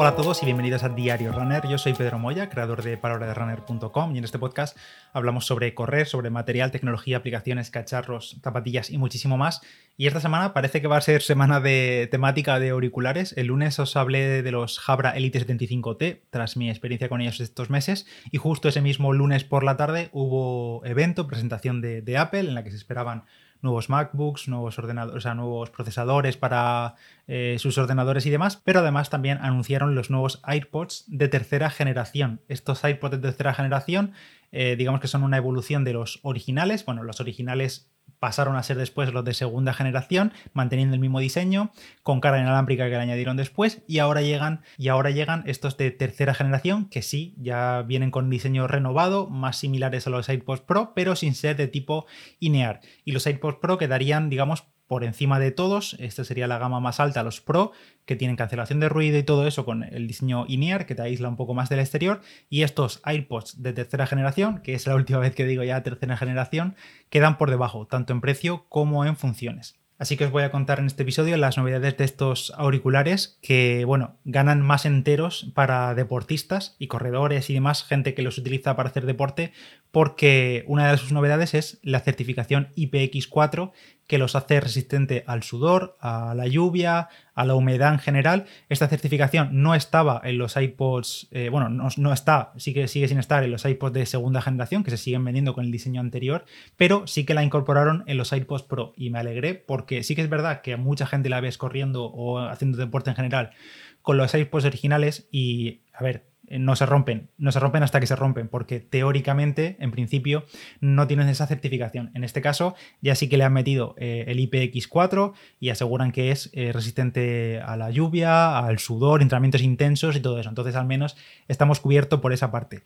Hola a todos y bienvenidos a Diario Runner. Yo soy Pedro Moya, creador de palabraderunner.com y en este podcast hablamos sobre correr, sobre material, tecnología, aplicaciones, cacharros, zapatillas y muchísimo más. Y esta semana parece que va a ser semana de temática de auriculares. El lunes os hablé de los Jabra Elite 75T tras mi experiencia con ellos estos meses y justo ese mismo lunes por la tarde hubo evento, presentación de, de Apple en la que se esperaban nuevos MacBooks, nuevos ordenadores, o sea, nuevos procesadores para eh, sus ordenadores y demás, pero además también anunciaron los nuevos AirPods de tercera generación. Estos AirPods de tercera generación, eh, digamos que son una evolución de los originales. Bueno, los originales pasaron a ser después los de segunda generación, manteniendo el mismo diseño, con carga inalámbrica que le añadieron después, y ahora llegan, y ahora llegan estos de tercera generación, que sí, ya vienen con diseño renovado, más similares a los AirPods Pro, pero sin ser de tipo INEAR. Y los AirPods Pro quedarían, digamos, por encima de todos. Esta sería la gama más alta, los Pro, que tienen cancelación de ruido y todo eso con el diseño INEAR, que te aísla un poco más del exterior. Y estos AirPods de tercera generación, que es la última vez que digo ya tercera generación, quedan por debajo, tanto en precio como en funciones. Así que os voy a contar en este episodio las novedades de estos auriculares que, bueno, ganan más enteros para deportistas y corredores y demás, gente que los utiliza para hacer deporte, porque una de sus novedades es la certificación IPX4 que los hace resistente al sudor, a la lluvia, a la humedad en general. Esta certificación no estaba en los iPods, eh, bueno, no, está, sigue, sigue sin estar en los iPods de segunda generación, que se siguen vendiendo con el diseño anterior, pero sí que la incorporaron en los iPods Pro y me alegré porque sí que es verdad que a mucha gente la ves corriendo o haciendo deporte en general con los iPods originales y, a ver, no se rompen, no se rompen hasta que se rompen, porque teóricamente, en principio, no tienen esa certificación. En este caso, ya sí que le han metido eh, el IPX4 y aseguran que es eh, resistente a la lluvia, al sudor, entrenamientos intensos y todo eso. Entonces, al menos estamos cubiertos por esa parte.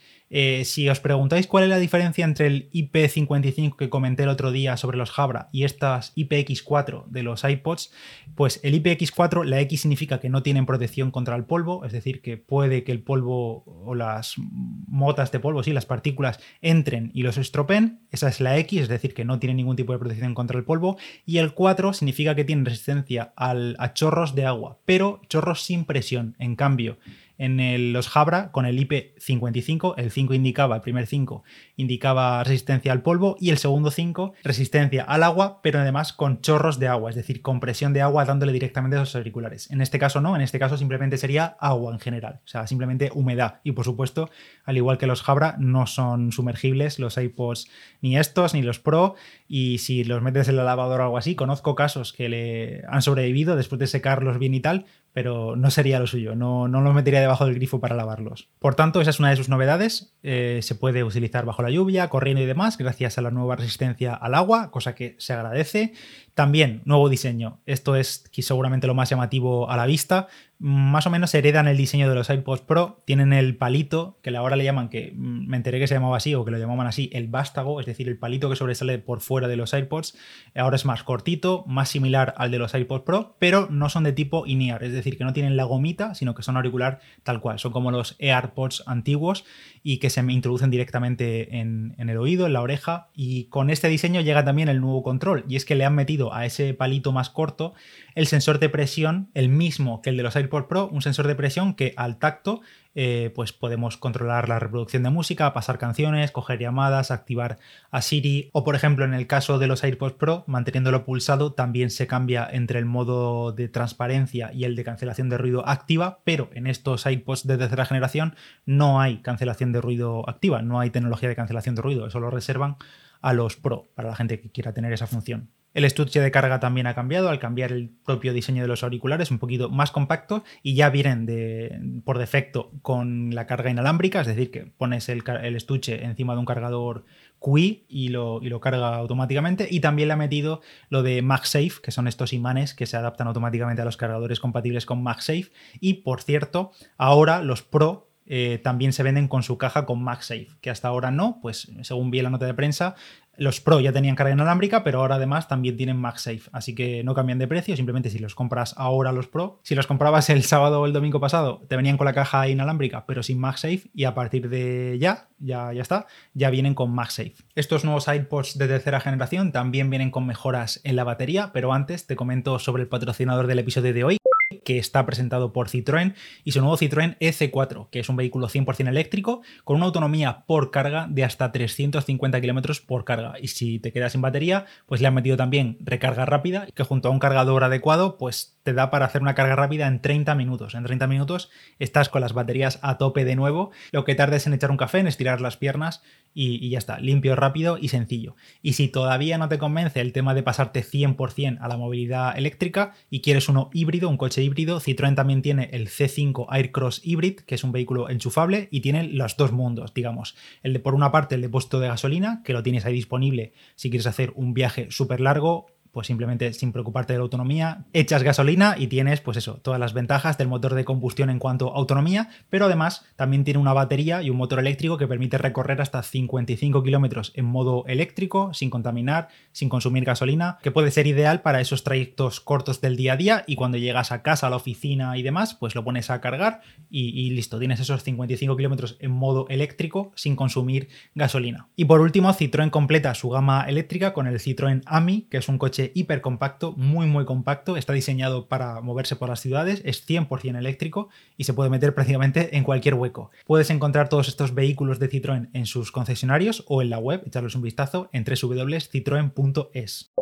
si os preguntáis cuál es la diferencia entre el IP55 que comenté el otro día sobre los Jabra y estas IPX4 de los iPods, pues el IPX4, la X significa que no tienen protección contra el polvo, es decir, que puede que el polvo o, las motas de polvo, sí, las partículas entren y los estropen. Esa es la X, es decir, que no tiene ningún tipo de protección contra el polvo. Y el 4 significa que tiene resistencia al, a chorros de agua, pero chorros sin presión. En cambio, en los Jabra con el IP55, el 5 indicaba, el primer 5 indicaba resistencia al polvo y el segundo 5 resistencia al agua, pero además con chorros de agua, es decir, compresión de agua dándole directamente a los auriculares. En este caso no, en este caso simplemente sería agua en general, o sea, simplemente humedad. Y por supuesto, al igual que los Jabra, no son sumergibles los iPods ni estos ni los Pro, y si los metes en la lavadora o algo así, conozco casos que le han sobrevivido después de secarlos bien y tal, pero no sería lo suyo, no, no los metería debajo del grifo para lavarlos. Por tanto, esa es una de sus novedades, eh, se puede utilizar bajo la lluvia, corriendo y demás, gracias a la nueva resistencia al agua, cosa que se agradece. También, nuevo diseño, esto es seguramente lo más llamativo a la vista, más o menos heredan el diseño de los iPods Pro, tienen el palito, que ahora le llaman, que mm, me enteré que se llamaba así o que lo llamaban así, el vástago, es decir, el palito que sobresale por fuera de los iPods, ahora es más cortito, más similar al de los iPods Pro, pero no son de tipo INEAR, es decir, que no tienen la gomita, sino que son auricular tal cual, son como los AirPods antiguos y que se me introducen directamente en, en el oído, en la oreja, y con este diseño llega también el nuevo control, y es que le han metido a ese palito más corto el sensor de presión, el mismo que el de los AirPods Pro, un sensor de presión que al tacto eh, pues podemos controlar la reproducción de música, pasar canciones, coger llamadas, activar a Siri o por ejemplo en el caso de los AirPods Pro, manteniéndolo pulsado también se cambia entre el modo de transparencia y el de cancelación de ruido activa, pero en estos AirPods de tercera generación no hay cancelación de ruido activa, no hay tecnología de cancelación de ruido, eso lo reservan a los Pro, para la gente que quiera tener esa función. El estuche de carga también ha cambiado al cambiar el propio diseño de los auriculares, un poquito más compacto y ya vienen por defecto con la carga inalámbrica, es decir, que pones el, estuche encima de un cargador QI y lo, carga automáticamente. Y también le ha metido lo de MagSafe, que son estos imanes que se adaptan automáticamente a los cargadores compatibles con MagSafe. Y por cierto, ahora los Pro eh, también se venden con su caja con MagSafe, que hasta ahora no, pues según vi la nota de prensa, los Pro ya tenían carga inalámbrica, pero ahora además también tienen MagSafe, así que no cambian de precio, simplemente si los compras ahora los Pro, si los comprabas el sábado o el domingo pasado, te venían con la caja inalámbrica, pero sin MagSafe, y a partir de ya, ya, ya está, ya vienen con MagSafe. Estos nuevos iPods de tercera generación también vienen con mejoras en la batería, pero antes te comento sobre el patrocinador del episodio de hoy que está presentado por Citroën, y su nuevo Citroën EC4, que es un vehículo 100% eléctrico con una autonomía por carga de hasta 350 km por carga. Y si te quedas sin batería, pues le han metido también recarga rápida, que junto a un cargador adecuado, pues te da para hacer una carga rápida en 30 minutos. En 30 minutos estás con las baterías a tope de nuevo, lo que tardes en echar un café, en estirar las piernas y, ya está, limpio, rápido y sencillo. Y si todavía no te convence el tema de pasarte 100% a la movilidad eléctrica y quieres uno híbrido, un coche híbrido, Citroën también tiene el C5 Aircross Hybrid, que es un vehículo enchufable y tiene los dos mundos, digamos. El de por una parte el depósito de gasolina, que lo tienes ahí disponible si quieres hacer un viaje súper largo pues simplemente sin preocuparte de la autonomía, echas gasolina y tienes, pues eso, todas las ventajas del motor de combustión en cuanto a autonomía, pero además también tiene una batería y un motor eléctrico que permite recorrer hasta 55 kilómetros en modo eléctrico, sin contaminar, sin consumir gasolina, que puede ser ideal para esos trayectos cortos del día a día y cuando llegas a casa, a la oficina y demás, pues lo pones a cargar y, y listo, tienes esos 55 kilómetros en modo eléctrico sin consumir gasolina. Y por último, Citroën completa su gama eléctrica con el Citroën AMI, que es un coche hiper compacto, muy muy compacto, está diseñado para moverse por las ciudades, es 100% eléctrico y se puede meter prácticamente en cualquier hueco. Puedes encontrar todos estos vehículos de Citroën en sus concesionarios o en la web, echarles un vistazo en www.citroen.es.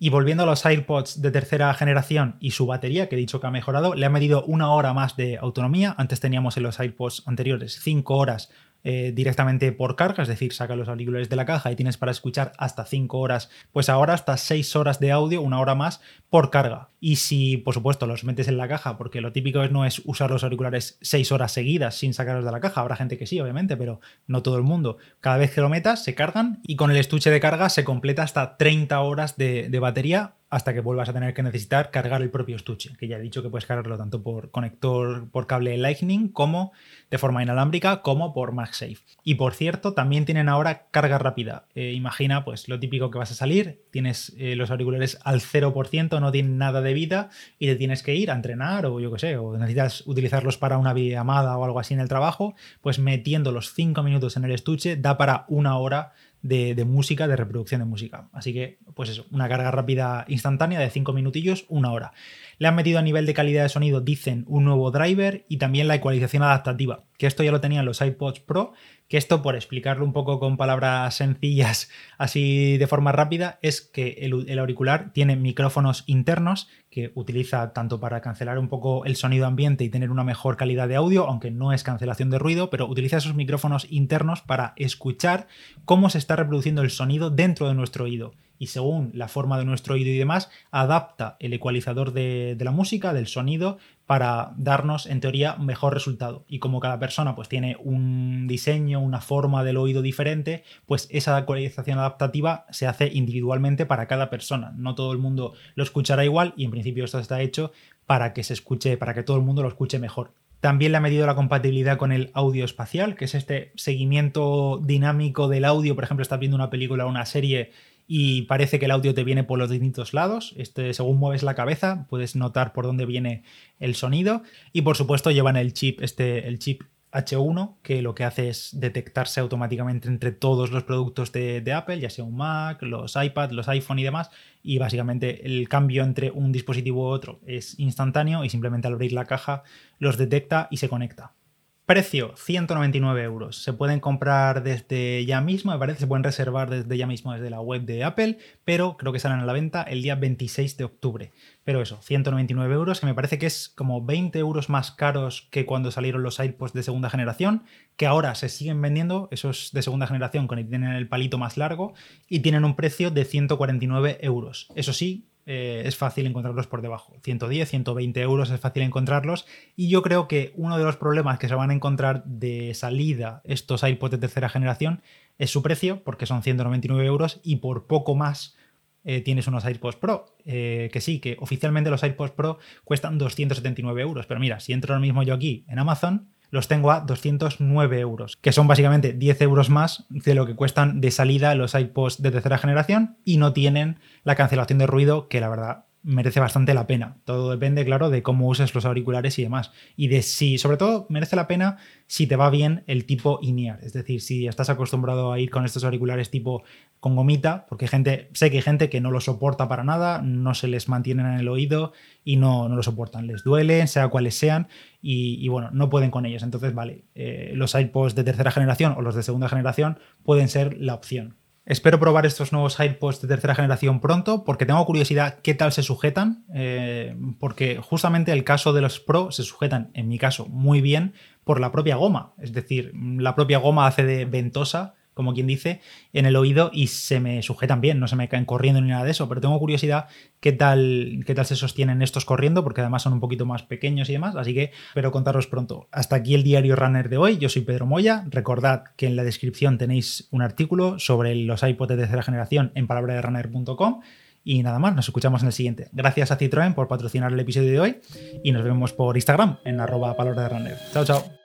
Y volviendo a los AirPods de tercera generación y su batería, que he dicho que ha mejorado, le ha medido una hora más de autonomía. Antes teníamos en los AirPods anteriores 5 horas eh, directamente por carga, es decir, saca los auriculares de la caja y tienes para escuchar hasta 5 horas, pues ahora hasta 6 horas de audio, una hora más por carga. Y si, por supuesto, los metes en la caja, porque lo típico es no es usar los auriculares 6 horas seguidas sin sacarlos de la caja, habrá gente que sí, obviamente, pero no todo el mundo. Cada vez que lo metas, se cargan y con el estuche de carga se completa hasta 30 horas de, de batería hasta que vuelvas a tener que necesitar cargar el propio estuche, que ya he dicho que puedes cargarlo tanto por conector por cable Lightning como de forma inalámbrica como por MagSafe. Y por cierto, también tienen ahora carga rápida. Eh, imagina pues lo típico que vas a salir, tienes eh, los auriculares al 0%, no tienen nada de vida y te tienes que ir a entrenar o yo qué sé, o necesitas utilizarlos para una videollamada o algo así en el trabajo, pues metiendo los 5 minutos en el estuche da para una hora de, música, de reproducción de música. Así que, pues eso, una carga rápida instantánea de 5 minutillos, una hora. Le han metido a nivel de calidad de sonido, dicen, un nuevo driver y también la ecualización adaptativa, que esto ya lo tenían los iPods Pro, que esto, por explicarlo un poco con palabras sencillas, así de forma rápida, es que el, auricular tiene micrófonos internos que utiliza tanto para cancelar un poco el sonido ambiente y tener una mejor calidad de audio, aunque no es cancelación de ruido, pero utiliza esos micrófonos internos para escuchar cómo se está reproduciendo el sonido dentro de nuestro oído y según la forma de nuestro oído y demás, adapta el ecualizador de, la música, del sonido, para darnos, en teoría, mejor resultado. Y como cada persona pues tiene un diseño, una forma del oído diferente, pues esa ecualización adaptativa se hace individualmente para cada persona. No todo el mundo lo escuchará igual y en principio esto está hecho para que se escuche, para que todo el mundo lo escuche mejor. También le ha medido la compatibilidad con el audio espacial, que es este seguimiento dinámico del audio. Por ejemplo, estás viendo una película o una serie y parece que el audio te viene por los distintos lados. Este, según mueves la cabeza, puedes notar por dónde viene el sonido. Y por supuesto, llevan el chip, este, el chip H1, que lo que hace es detectarse automáticamente entre todos los productos de, de, Apple, ya sea un Mac, los iPad, los iPhone y demás. Y básicamente el cambio entre un dispositivo u otro es instantáneo y simplemente al abrir la caja los detecta y se conecta. Precio, 199 euros. Se pueden comprar desde ya mismo, me parece, se pueden reservar desde ya mismo desde la web de Apple, pero creo que salen a la venta el día 26 de octubre. Pero eso, 199 euros, que me parece que es como 20 euros más caros que cuando salieron los iPods de segunda generación, que ahora se siguen vendiendo, esos de segunda generación, con el, tienen el palito más largo, y tienen un precio de 149 euros. Eso sí, eh, es fácil encontrarlos por debajo. 110, 120 euros es fácil encontrarlos. Y yo creo que uno de los problemas que se van a encontrar de salida estos iPods de tercera generación es su precio, porque son 199 euros y por poco más eh, tienes unos AirPods Pro. Eh, que sí, que oficialmente los AirPods Pro cuestan 279 euros. Pero mira, si entro ahora mismo yo aquí en Amazon, los tengo a 209 euros, que son básicamente 10 euros más de lo que cuestan de salida los iPods de tercera generación y no tienen la cancelación de ruido, que la verdad merece bastante la pena. Todo depende, claro, de cómo uses los auriculares y demás. Y de si, sobre todo, merece la pena si te va bien el tipo INEAR. Es decir, si estás acostumbrado a ir con estos auriculares tipo con gomita, porque gente, sé que hay gente que no lo soporta para nada, no se les mantienen en el oído y no, no lo soportan. Les duelen, sea cuales sean, y, bueno, no pueden con ellos. Entonces, vale, eh, los iPods de tercera generación o los de segunda generación pueden ser la opción. Espero probar estos nuevos AirPods de tercera generación pronto porque tengo curiosidad qué tal se sujetan, eh, porque justamente el caso de los Pro se sujetan, en mi caso, muy bien por la propia goma. Es decir, la propia goma hace de ventosa como quien dice, en el oído y se me sujetan bien, no se me caen corriendo ni nada de eso, pero tengo curiosidad qué tal, qué tal se sostienen estos corriendo, porque además son un poquito más pequeños y demás, así que espero contaros pronto. Hasta aquí el diario Runner de hoy, yo soy Pedro Moya, recordad que en la descripción tenéis un artículo sobre los iPods de tercera generación en palabraderunner.com y nada más, nos escuchamos en el siguiente. Gracias a Citroën por patrocinar el episodio de hoy y nos vemos por Instagram en arroba palabra de runner. Chao, chao.